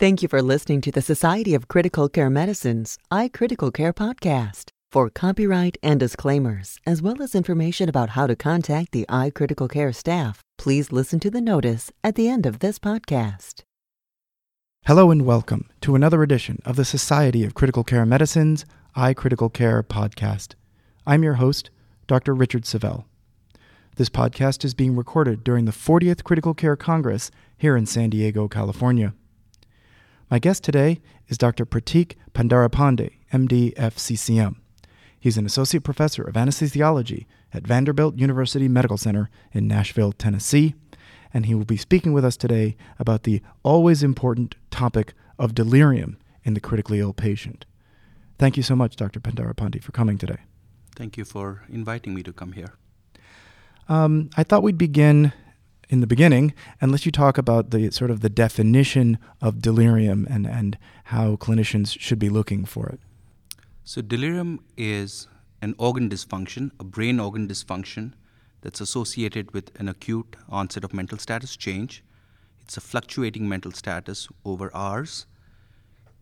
Thank you for listening to the Society of Critical Care Medicine's iCritical Care podcast. For copyright and disclaimers, as well as information about how to contact the iCritical Care staff, please listen to the notice at the end of this podcast. Hello and welcome to another edition of the Society of Critical Care Medicine's iCritical Care podcast. I'm your host, Dr. Richard Savel. This podcast is being recorded during the 40th Critical Care Congress here in San Diego, California. My guest today is Dr. Pratik Pandharipande, MD, FCCM. He's an associate professor of anesthesiology at Vanderbilt University Medical Center in Nashville, Tennessee, and he will be speaking with us today about the always important topic of delirium in the critically ill patient. Thank you so much, Dr. Pandharipande, for coming today. Thank you for inviting me to come here. Um, I thought we'd begin in the beginning let you talk about the sort of the definition of delirium and, and how clinicians should be looking for it. So, delirium is an organ dysfunction, a brain organ dysfunction that's associated with an acute onset of mental status change. It's a fluctuating mental status over hours.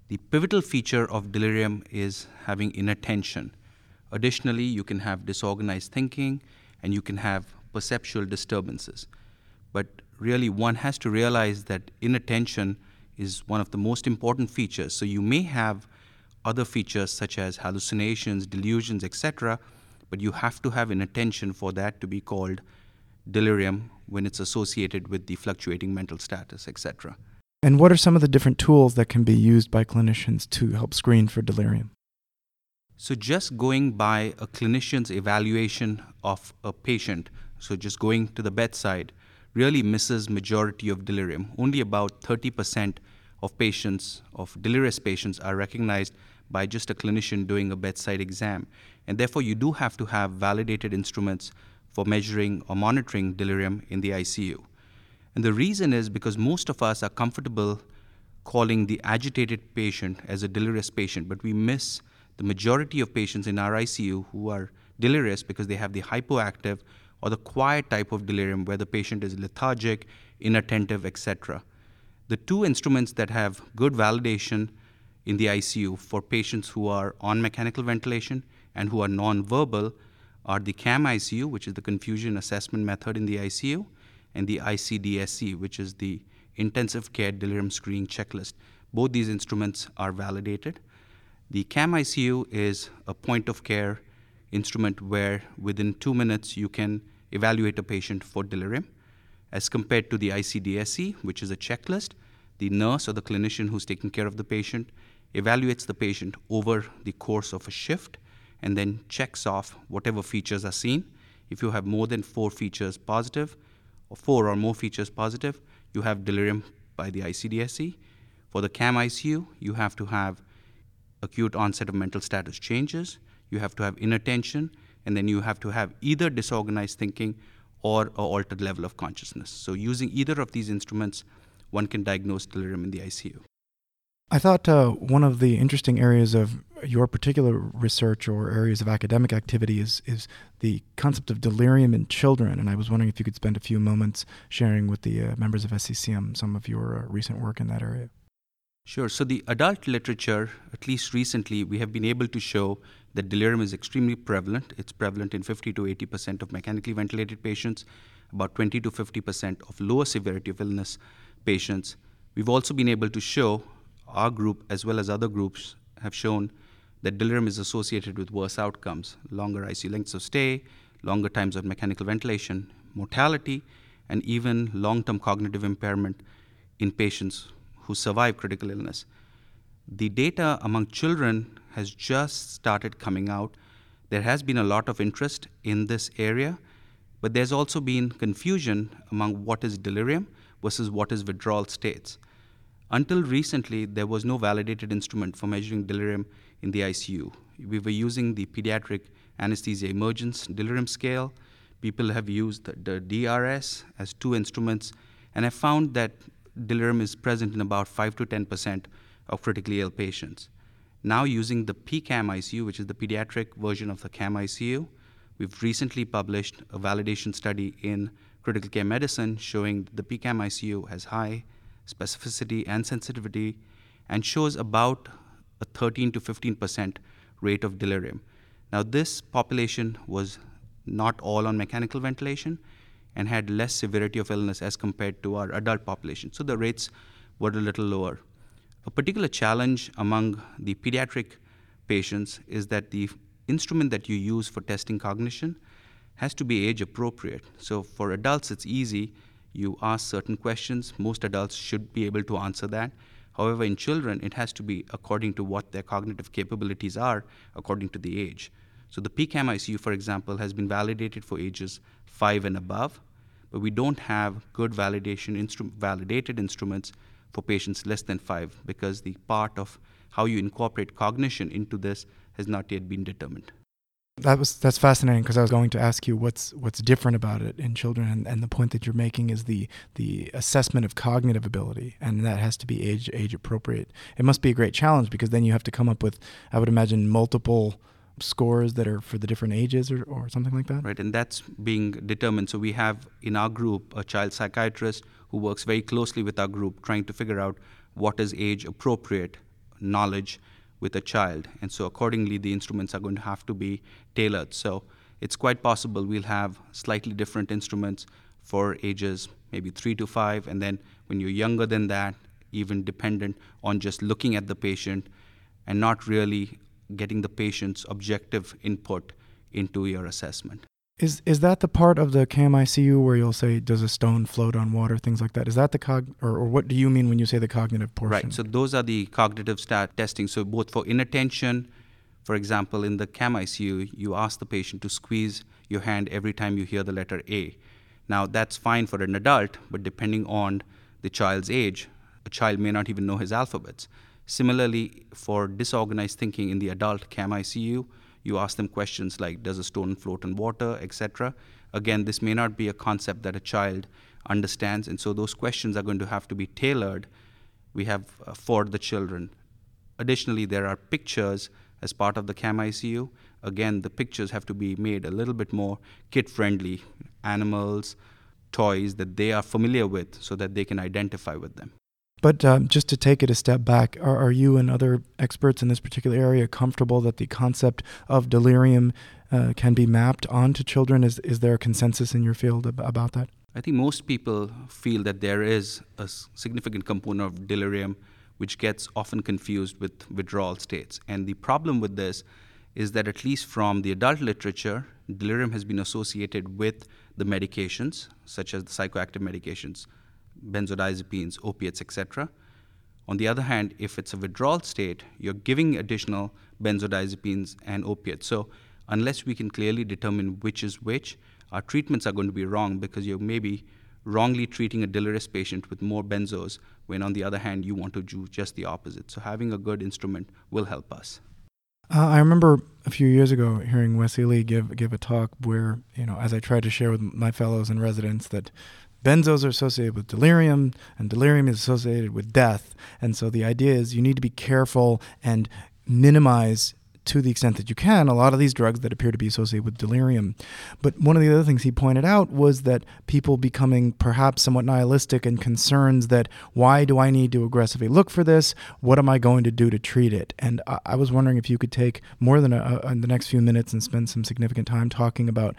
The pivotal feature of delirium is having inattention. Additionally, you can have disorganized thinking and you can have perceptual disturbances. But really, one has to realize that inattention is one of the most important features. So you may have other features such as hallucinations, delusions, etc., but you have to have inattention for that to be called delirium when it's associated with the fluctuating mental status, etc. And what are some of the different tools that can be used by clinicians to help screen for delirium? So, just going by a clinician's evaluation of a patient, so just going to the bedside, really misses majority of delirium. Only about 30% of patients, of delirious patients, are recognized by just a clinician doing a bedside exam. And therefore, you do have to have validated instruments for measuring or monitoring delirium in the ICU. And the reason is because most of us are comfortable calling the agitated patient as a delirious patient, but we miss the majority of patients in our ICU who are delirious because they have the hypoactive or the quiet type of delirium where the patient is lethargic, inattentive, etc. The two instruments that have good validation in the ICU for patients who are on mechanical ventilation and who are nonverbal are the CAM ICU, which is the confusion assessment method in the ICU, and the ICDSC, which is the intensive care delirium screening checklist. Both these instruments are validated. The CAM ICU is a point of care instrument where within two minutes you can evaluate a patient for delirium, as compared to the ICDSC, which is a checklist. The nurse or the clinician who's taking care of the patient evaluates the patient over the course of a shift and then checks off whatever features are seen. If you have more than four features positive, or four or more features positive, you have delirium by the ICDSC. For the CAM ICU, you have to have acute onset of mental status changes, you have to have inattention, and then you have to have either disorganized thinking or an altered level of consciousness. So, using either of these instruments, one can diagnose delirium in the ICU. I thought uh, one of the interesting areas of your particular research or areas of academic activity is, is the concept of delirium in children. And I was wondering if you could spend a few moments sharing with the uh, members of SCCM some of your uh, recent work in that area. Sure. So, the adult literature, at least recently, we have been able to show that delirium is extremely prevalent. It's prevalent in 50 to 80 percent of mechanically ventilated patients, about 20 to 50 percent of lower severity of illness patients. We've also been able to show, our group as well as other groups have shown that delirium is associated with worse outcomes, longer ICU lengths of stay, longer times of mechanical ventilation, mortality, and even long term cognitive impairment in patients who survive critical illness. The data among children has just started coming out. There has been a lot of interest in this area, but there's also been confusion among what is delirium versus what is withdrawal states. Until recently, there was no validated instrument for measuring delirium in the ICU. We were using the pediatric anesthesia emergence delirium scale. People have used the DRS as two instruments, and I found that delirium is present in about 5 to 10 percent of critically ill patients. Now, using the PCAM ICU, which is the pediatric version of the CAM ICU, we've recently published a validation study in critical care medicine showing the PCAM ICU has high specificity, and sensitivity, and shows about a 13 to 15 percent rate of delirium. Now, this population was not all on mechanical ventilation and had less severity of illness as compared to our adult population. So the rates were a little lower. A particular challenge among the pediatric patients is that the instrument that you use for testing cognition has to be age appropriate. So for adults, it's easy. You ask certain questions, most adults should be able to answer that. However, in children, it has to be according to what their cognitive capabilities are, according to the age. So the PCAM ICU, for example, has been validated for ages 5 and above, but we don't have good validation instru- validated instruments for patients less than 5 because the part of how you incorporate cognition into this has not yet been determined. That was that's fascinating because I was going to ask you what's what's different about it in children, and, and the point that you're making is the the assessment of cognitive ability, and that has to be age age appropriate. It must be a great challenge because then you have to come up with, I would imagine, multiple scores that are for the different ages or, or something like that? Right, and that's being determined. So we have in our group a child psychiatrist who works very closely with our group trying to figure out what is age appropriate knowledge with a child. And so, accordingly, the instruments are going to have to be tailored. So, it's quite possible we'll have slightly different instruments for ages maybe three to five, and then when you're younger than that, even dependent on just looking at the patient and not really getting the patient's objective input into your assessment. Is is that the part of the CAM-ICU where you'll say, does a stone float on water, things like that? Is that the cog, or, or what do you mean when you say the cognitive portion? Right. So those are the cognitive stat testing. So both for inattention, for example, in the CAM-ICU, you ask the patient to squeeze your hand every time you hear the letter A. Now that's fine for an adult, but depending on the child's age, a child may not even know his alphabets. Similarly, for disorganized thinking in the adult CAM-ICU, you ask them questions like, does a stone float in water, etc. Again, this may not be a concept that a child understands, and so those questions are going to have to be tailored. We have uh, for the children. Additionally, there are pictures as part of the CAM ICU. Again, the pictures have to be made a little bit more kid friendly, animals, toys that they are familiar with so that they can identify with them. But um, just to take it a step back, are, are, you and other experts in this particular area comfortable that the concept of delirium uh, can be mapped onto children? Is, is there a consensus in your field ab- about that? I think most people feel that there is a significant component of delirium which gets often confused with withdrawal states. And the problem with this is that, at least from the adult literature, delirium has been associated with the medications, such as the psychoactive medications benzodiazepines, opiates, etc. On the other hand, if it's a withdrawal state, you're giving additional benzodiazepines and opiates. So, unless we can clearly determine which is which, our treatments are going to be wrong because you're maybe wrongly treating a delirious patient with more benzos when, on the other hand, you want to do just the opposite. So, having a good instrument will help us. Uh, I remember a few years ago hearing Wesley Ely give give a talk where you know, as I tried to share with my fellows and residents, that benzos are associated with delirium, and delirium is associated with death. And so the idea is you need to be careful and minimize to the extent that you can a lot of these drugs that appear to be associated with delirium. But one of the other things he pointed out was that people becoming perhaps somewhat nihilistic and concerns that why do I need to aggressively look for this? What am I going to do to treat it? And I, I was wondering if you could take more than a, a, the next few minutes and spend some significant time talking about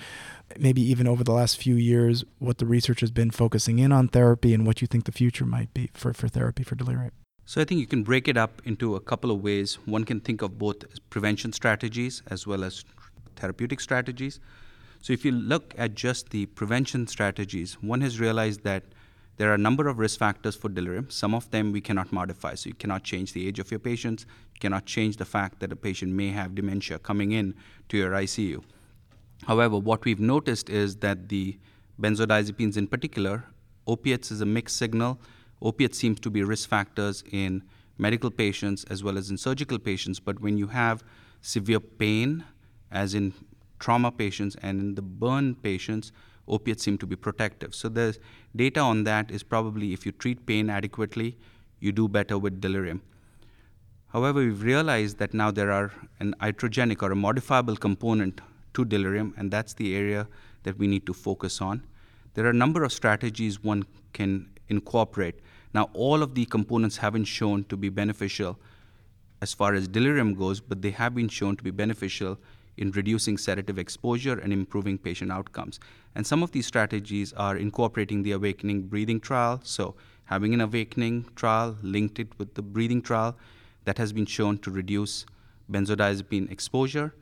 maybe even over the last few years what the research has been focusing in on therapy and what you think the future might be for, for therapy for delirium. So I think you can break it up into a couple of ways. One can think of both prevention strategies as well as therapeutic strategies. So if you look at just the prevention strategies, one has realized that there are a number of risk factors for delirium. Some of them we cannot modify. So you cannot change the age of your patients, you cannot change the fact that a patient may have dementia coming in to your ICU. However, what we've noticed is that the benzodiazepines in particular, opiates is a mixed signal Opiates seems to be risk factors in medical patients as well as in surgical patients, but when you have severe pain, as in trauma patients and in the burn patients, opiates seem to be protective. So the data on that is probably if you treat pain adequately, you do better with delirium. However, we've realized that now there are an iatrogenic or a modifiable component to delirium, and that's the area that we need to focus on. There are a number of strategies one can incorporate. Now, all of the components haven't shown to be beneficial as far as delirium goes, but they have been shown to be beneficial in reducing sedative exposure and improving patient outcomes. And some of these strategies are incorporating the awakening breathing trial. So, having an awakening trial, linked it with the breathing trial, that has been shown to reduce benzodiazepine exposure.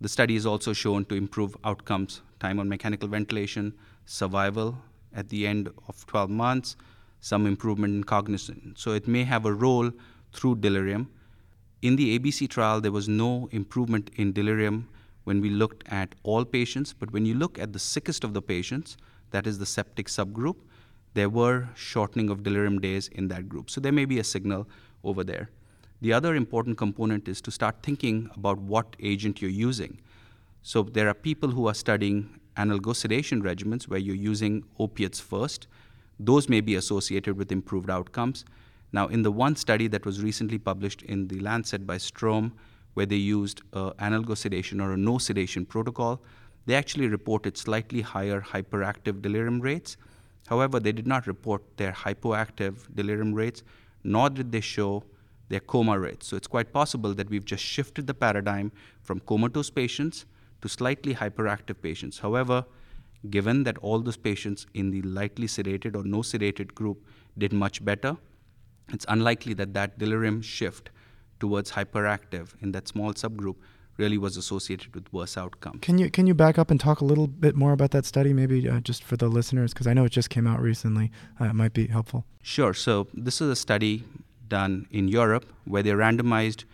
The study is also shown to improve outcomes, time on mechanical ventilation, survival at the end of 12 months, some improvement in cognition. So it may have a role through delirium. In the ABC trial, there was no improvement in delirium when we looked at all patients, but when you look at the sickest of the patients, that is the septic subgroup, there were shortening of delirium days in that group. So there may be a signal over there. The other important component is to start thinking about what agent you're using. So there are people who are studying analgesic sedation regimens where you're using opiates first. Those may be associated with improved outcomes. Now, in the one study that was recently published in the Lancet by Strøm, where they used uh, sedation or a no sedation protocol, they actually reported slightly higher hyperactive delirium rates. However, they did not report their hypoactive delirium rates, nor did they show their coma rates. So it's quite possible that we've just shifted the paradigm from comatose patients to slightly hyperactive patients. However, given that all those patients in the lightly sedated or no sedated group did much better, it's unlikely that that delirium shift towards hyperactive in that small subgroup really was associated with worse outcomes. Can you can you back up and talk a little bit more about that study, maybe uh, just for the listeners, because I know it just came out recently. Uh, it might be helpful. Sure. So this is a study done in Europe where they randomized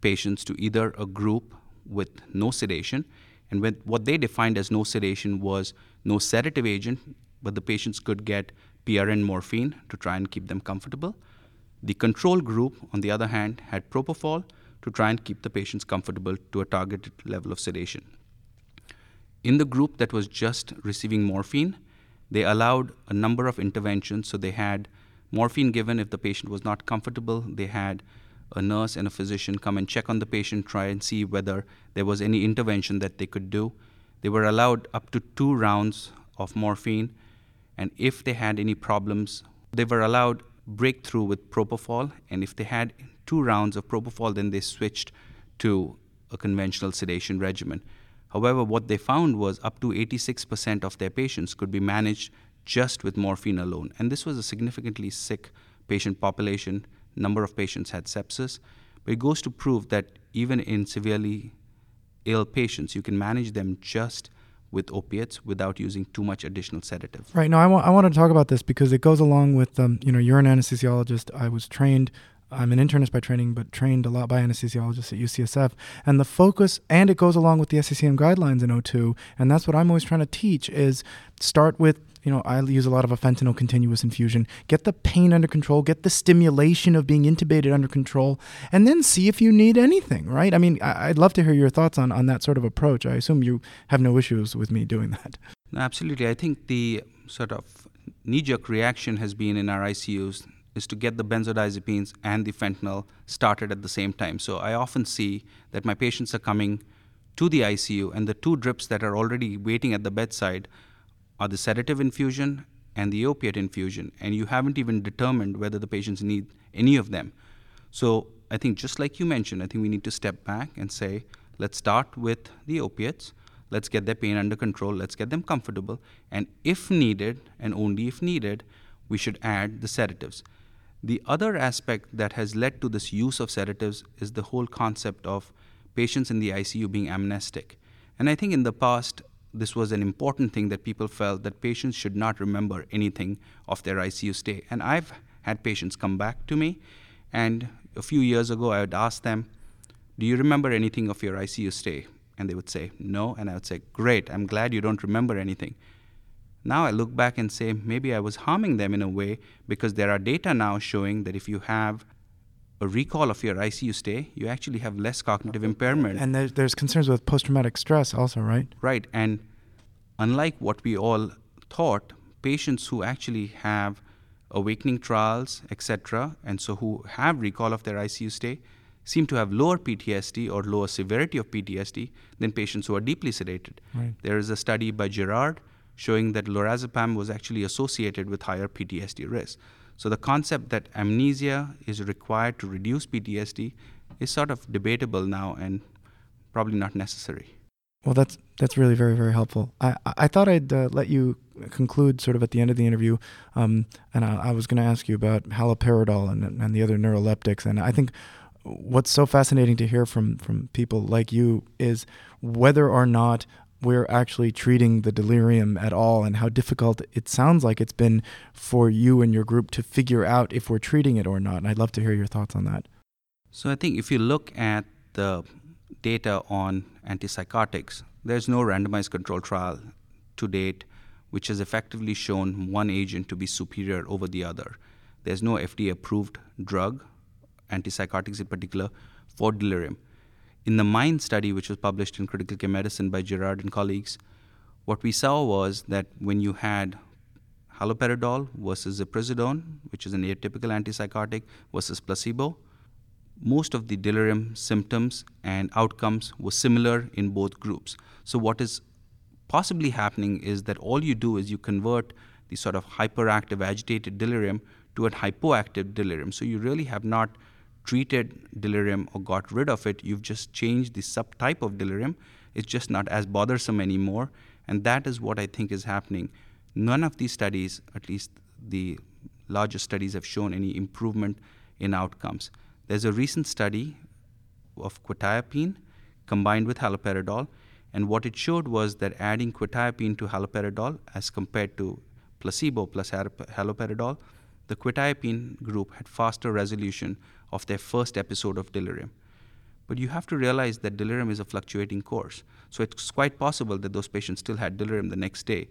patients to either a group with no sedation, and with what they defined as no sedation was no sedative agent, but the patients could get PRN morphine to try and keep them comfortable. The control group, on the other hand, had propofol to try and keep the patients comfortable to a targeted level of sedation. In the group that was just receiving morphine, they allowed a number of interventions. So they had morphine given if the patient was not comfortable. They had a nurse and a physician come and check on the patient, try and see whether there was any intervention that they could do. They were allowed up to two rounds of morphine, and if they had any problems, they were allowed breakthrough with propofol. And if they had two rounds of propofol, then they switched to a conventional sedation regimen. However, what they found was up to 86% of their patients could be managed just with morphine alone. And this was a significantly sick patient population. Number of patients had sepsis. But it goes to prove that even in severely ill patients, you can manage them just with opiates without using too much additional sedative. Right. Now, I want I want to talk about this because it goes along with um, you know you're an anesthesiologist. I was trained. I'm an internist by training, but trained a lot by anesthesiologists at UCSF. And the focus, and it goes along with the SCCM guidelines in O2, and that's what I'm always trying to teach is start with you know, I use a lot of a fentanyl continuous infusion. Get the pain under control, get the stimulation of being intubated under control, and then see if you need anything, right? I mean, I'd love to hear your thoughts on, on that sort of approach. I assume you have no issues with me doing that. Absolutely. I think the sort of knee jerk reaction has been in our ICUs is to get the benzodiazepines and the fentanyl started at the same time. So I often see that my patients are coming to the ICU and the two drips that are already waiting at the bedside are the sedative infusion and the opiate infusion, and you haven't even determined whether the patients need any of them. So I think just like you mentioned, I think we need to step back and say, let's start with the opiates, let's get their pain under control, let's get them comfortable, and if needed, and only if needed, we should add the sedatives. The other aspect that has led to this use of sedatives is the whole concept of patients in the ICU being amnestic. And I think in the past, this was an important thing that people felt that patients should not remember anything of their ICU stay. And I've had patients come back to me, and a few years ago, I would ask them, Do you remember anything of your ICU stay? And they would say, No. And I would say, Great, I'm glad you don't remember anything. Now I look back and say, maybe I was harming them in a way because there are data now showing that if you have a recall of your ICU stay, you actually have less cognitive impairment. And there's, there's concerns with post traumatic stress also, right? Right. And unlike what we all thought, patients who actually have awakening trials, etc., and so who have recall of their ICU stay, seem to have lower PTSD or lower severity of PTSD than patients who are deeply sedated. Right. There is a study by Girard showing that lorazepam was actually associated with higher PTSD risk. So the concept that amnesia is required to reduce PTSD is sort of debatable now and probably not necessary. Well, that's that's really very very helpful. I I thought I'd uh, let you conclude sort of at the end of the interview, um, and I, I was going to ask you about haloperidol and and the other neuroleptics, and I think what's so fascinating to hear from from people like you is whether or not we're actually treating the delirium at all and how difficult it sounds like it's been for you and your group to figure out if we're treating it or not. And I'd love to hear your thoughts on that. So I think if you look at the data on antipsychotics, there's no randomized control trial to date which has effectively shown one agent to be superior over the other. There's no FDA approved drug, antipsychotics in particular, for delirium. In the MIND study, which was published in Critical Care Medicine by Girard and colleagues, what we saw was that when you had haloperidol versus ziprasidone, which is an atypical antipsychotic, versus placebo, most of the delirium symptoms and outcomes were similar in both groups. So, what is possibly happening is that all you do is you convert the sort of hyperactive, agitated delirium to a hypoactive delirium. So, you really have not treated delirium or got rid of it, you've just changed the subtype of delirium. It's just not as bothersome anymore. And that is what I think is happening. None of these studies, at least the largest studies, have shown any improvement in outcomes. There's a recent study of quetiapine combined with haloperidol, and what it showed was that adding quetiapine to haloperidol as compared to placebo plus haloperidol, the quetiapine group had faster resolution of their first episode of delirium. But you have to realize that delirium is a fluctuating course. So it's quite possible that those patients still had delirium the next day,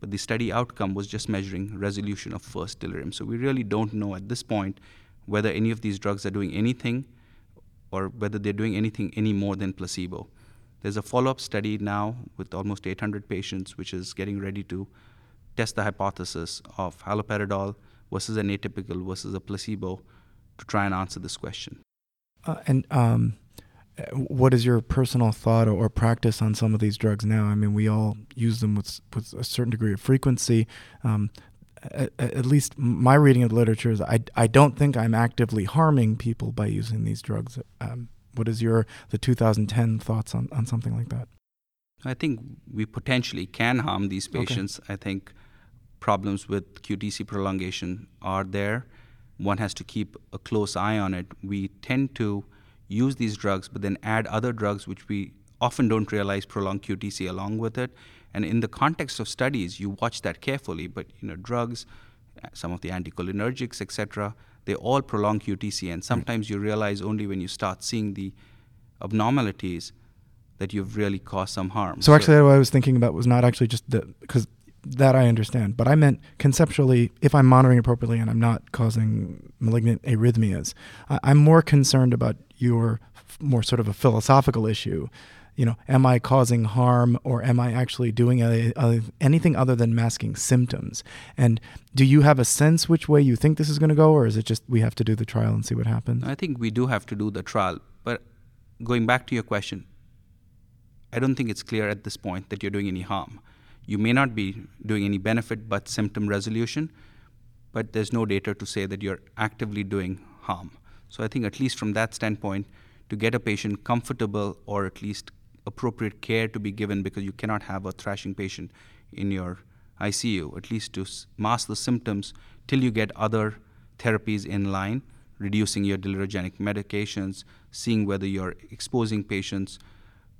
but the study outcome was just measuring resolution of first delirium. So we really don't know at this point whether any of these drugs are doing anything or whether they're doing anything any more than placebo. There's a follow up study now with almost 800 patients, which is getting ready to test the hypothesis of haloperidol versus an atypical versus a placebo to try and answer this question. Uh, and um, what is your personal thought or, practice on some of these drugs now? I mean, we all use them with with a certain degree of frequency. Um, at, at, least my reading of the literature is I, I don't think I'm actively harming people by using these drugs. Um, what is your the 2010 thoughts on, on something like that? I think we potentially can harm these patients. Okay. I think problems with QTC prolongation are there one has to keep a close eye on it. We tend to use these drugs, but then add other drugs which we often don't realize prolong QTC along with it. And in the context of studies, you watch that carefully. But you know, drugs, some of the anticholinergics, etc., they all prolong QTC, and sometimes you realize only when you start seeing the abnormalities that you've really caused some harm. So, so actually, what I was thinking about was not actually just the because that I understand. But I meant conceptually, if I'm monitoring appropriately and I'm not causing malignant arrhythmias, I'm more concerned about your more sort of a philosophical issue. You know, am I causing harm or am I actually doing a, a, anything other than masking symptoms? And do you have a sense which way you think this is going to go, or is it just we have to do the trial and see what happens? I think we do have to do the trial. But going back to your question, I don't think it's clear at this point that you're doing any harm. You may not be doing any benefit but symptom resolution, but there's no data to say that you're actively doing harm. So I think, at least from that standpoint, to get a patient comfortable or at least appropriate care to be given because you cannot have a thrashing patient in your ICU, at least to mask the symptoms till you get other therapies in line, reducing your delirogenic medications, seeing whether you're exposing patients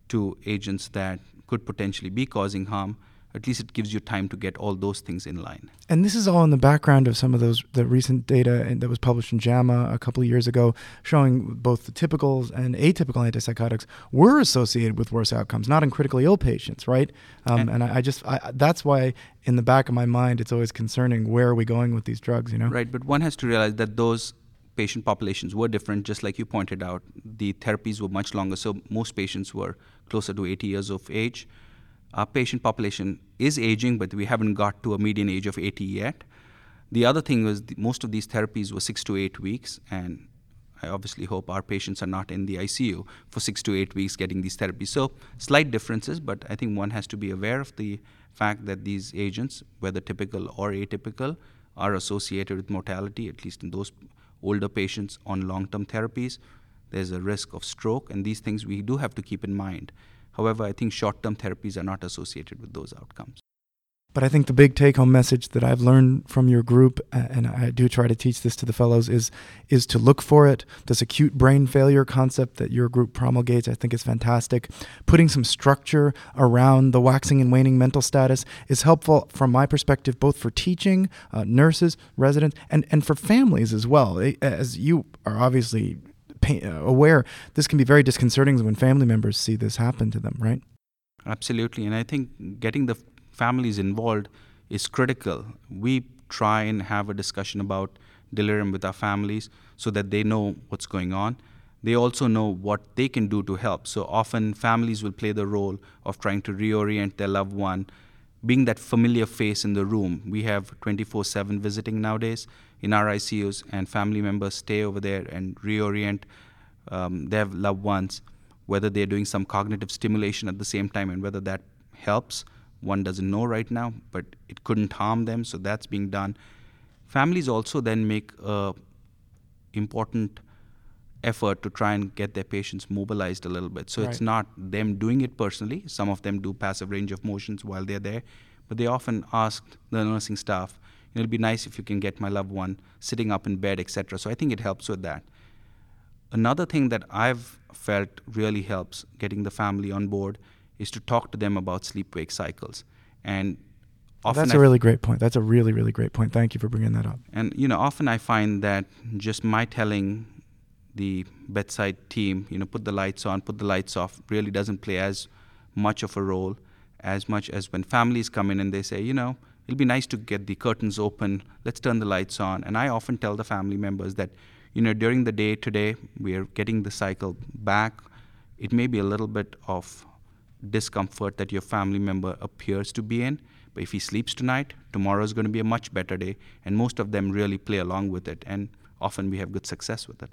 to agents that could potentially be causing harm, at least it gives you time to get all those things in line. And this is all in the background of some of those the recent data that was published in JAMA a couple of years ago, showing both the typicals and atypical antipsychotics were associated with worse outcomes, not in critically ill patients, right? Um, and, and I, I, just I, that's why in the back of my mind it's always concerning where are we going with these drugs, you know? Right, but one has to realize that those patient populations were different, just like you pointed out. The therapies were much longer, so most patients were closer to 80 years of age our patient population is aging, but we haven't got to a median age of 80 yet. The other thing was the, most of these therapies were six to eight weeks, and I obviously hope our patients are not in the ICU for six to eight weeks getting these therapies. So, slight differences, but I think one has to be aware of the fact that these agents, whether typical or atypical, are associated with mortality, at least in those older patients on long term therapies. There's a risk of stroke, and these things we do have to keep in mind. However, I think short term therapies are not associated with those outcomes. But I think the big take home message that I've learned from your group, and I do try to teach this to the fellows, is is to look for it. This acute brain failure concept that your group promulgates, I think is fantastic. Putting some structure around the waxing and waning mental status is helpful from my perspective, both for teaching, uh, nurses, residents, and, and for families as well. As you are obviously Uh, aware, this can be very disconcerting when family members see this happen to them, right? Absolutely. And I think getting the families involved is critical. We try and have a discussion about delirium with our families so that they know what's going on. They also know what they can do to help. So often families will play the role of trying to reorient their loved one, being that familiar face in the room. We have 24 7 visiting nowadays in our ICUs, and family members stay over there and reorient um, their loved ones, whether they're doing some cognitive stimulation at the same time and whether that helps one doesn't know right now, but it couldn't harm them, so that's being done. Families also then make a important effort to try and get their patients mobilized a little bit. So right. it's not them doing it personally. Some of them do passive range of motions while they're there, but they often ask the nursing staff, "It'll be nice if you can get my loved one sitting up in bed, etc." So I think it helps with that. Another thing that I've felt really helps getting the family on board is to talk to them about sleep wake cycles. And often that's a really great point. That's a really really great point. Thank you for bringing that up. And you know, often I find that just my telling the bedside team, you know, put the lights on, put the lights off, really doesn't play as much of a role as much as when families come in and they say, you know, it'll be nice to get the curtains open, let's turn the lights on. And I often tell the family members that, you know, during the day today, we are getting the cycle back. It may be a little bit of discomfort that your family member appears to be in. But if he sleeps tonight, tomorrow is going to be a much better day. And most of them really play along with it. And often we have good success with it.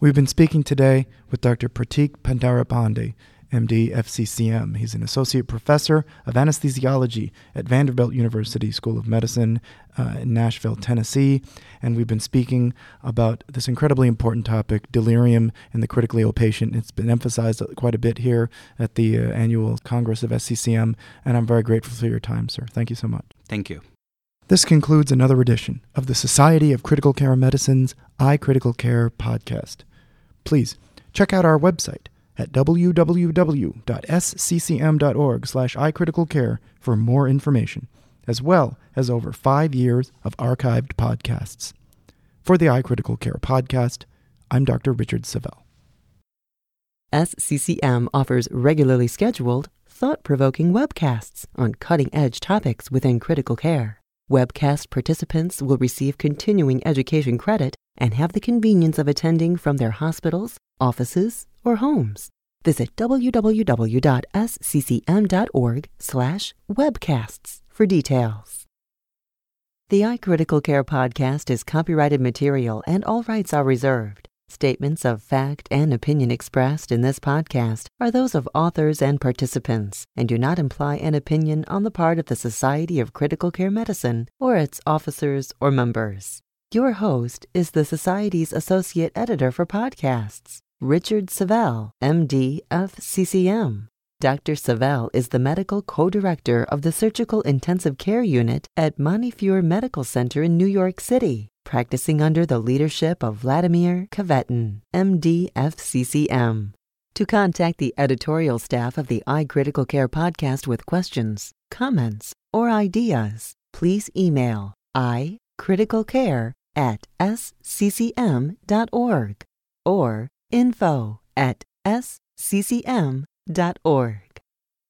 We've been speaking today with Dr. Pratik Pandharipande, MD, FCCM. He's an associate professor of anesthesiology at Vanderbilt University School of Medicine uh, in Nashville, Tennessee. And we've been speaking about this incredibly important topic, delirium in the critically ill patient. It's been emphasized quite a bit here at the uh, annual Congress of SCCM. And I'm very grateful for your time, sir. Thank you so much. Thank you. This concludes another edition of the Society of Critical Care Medicine's iCritical Care podcast. Please check out our website at www.sccm.org slash iCriticalCare for more information, as well as over five years of archived podcasts. For the iCritical Care podcast, I'm Dr. Richard Savel. SCCM offers regularly scheduled, thought provoking webcasts on cutting edge topics within critical care. Webcast participants will receive continuing education credit and have the convenience of attending from their hospitals, offices, or homes. Visit www.sccm.org/webcasts for details. The iCritical Care podcast is copyrighted material and all rights are reserved. Statements of fact and opinion expressed in this podcast are those of authors and participants and do not imply an opinion on the part of the Society of Critical Care Medicine or its officers or members. Your host is the Society's Associate Editor for Podcasts, Richard Savel, MD, FCCM. Dr. Savel is the medical co director of the Surgical Intensive Care Unit at Montefiore Medical Center in New York City practicing under the leadership of Vladimir Kvetan, MD, FCCM. To contact the editorial staff of the iCritical Care podcast with questions, comments, or ideas, please email icriticalcare at sccm.org or info at sccm.org.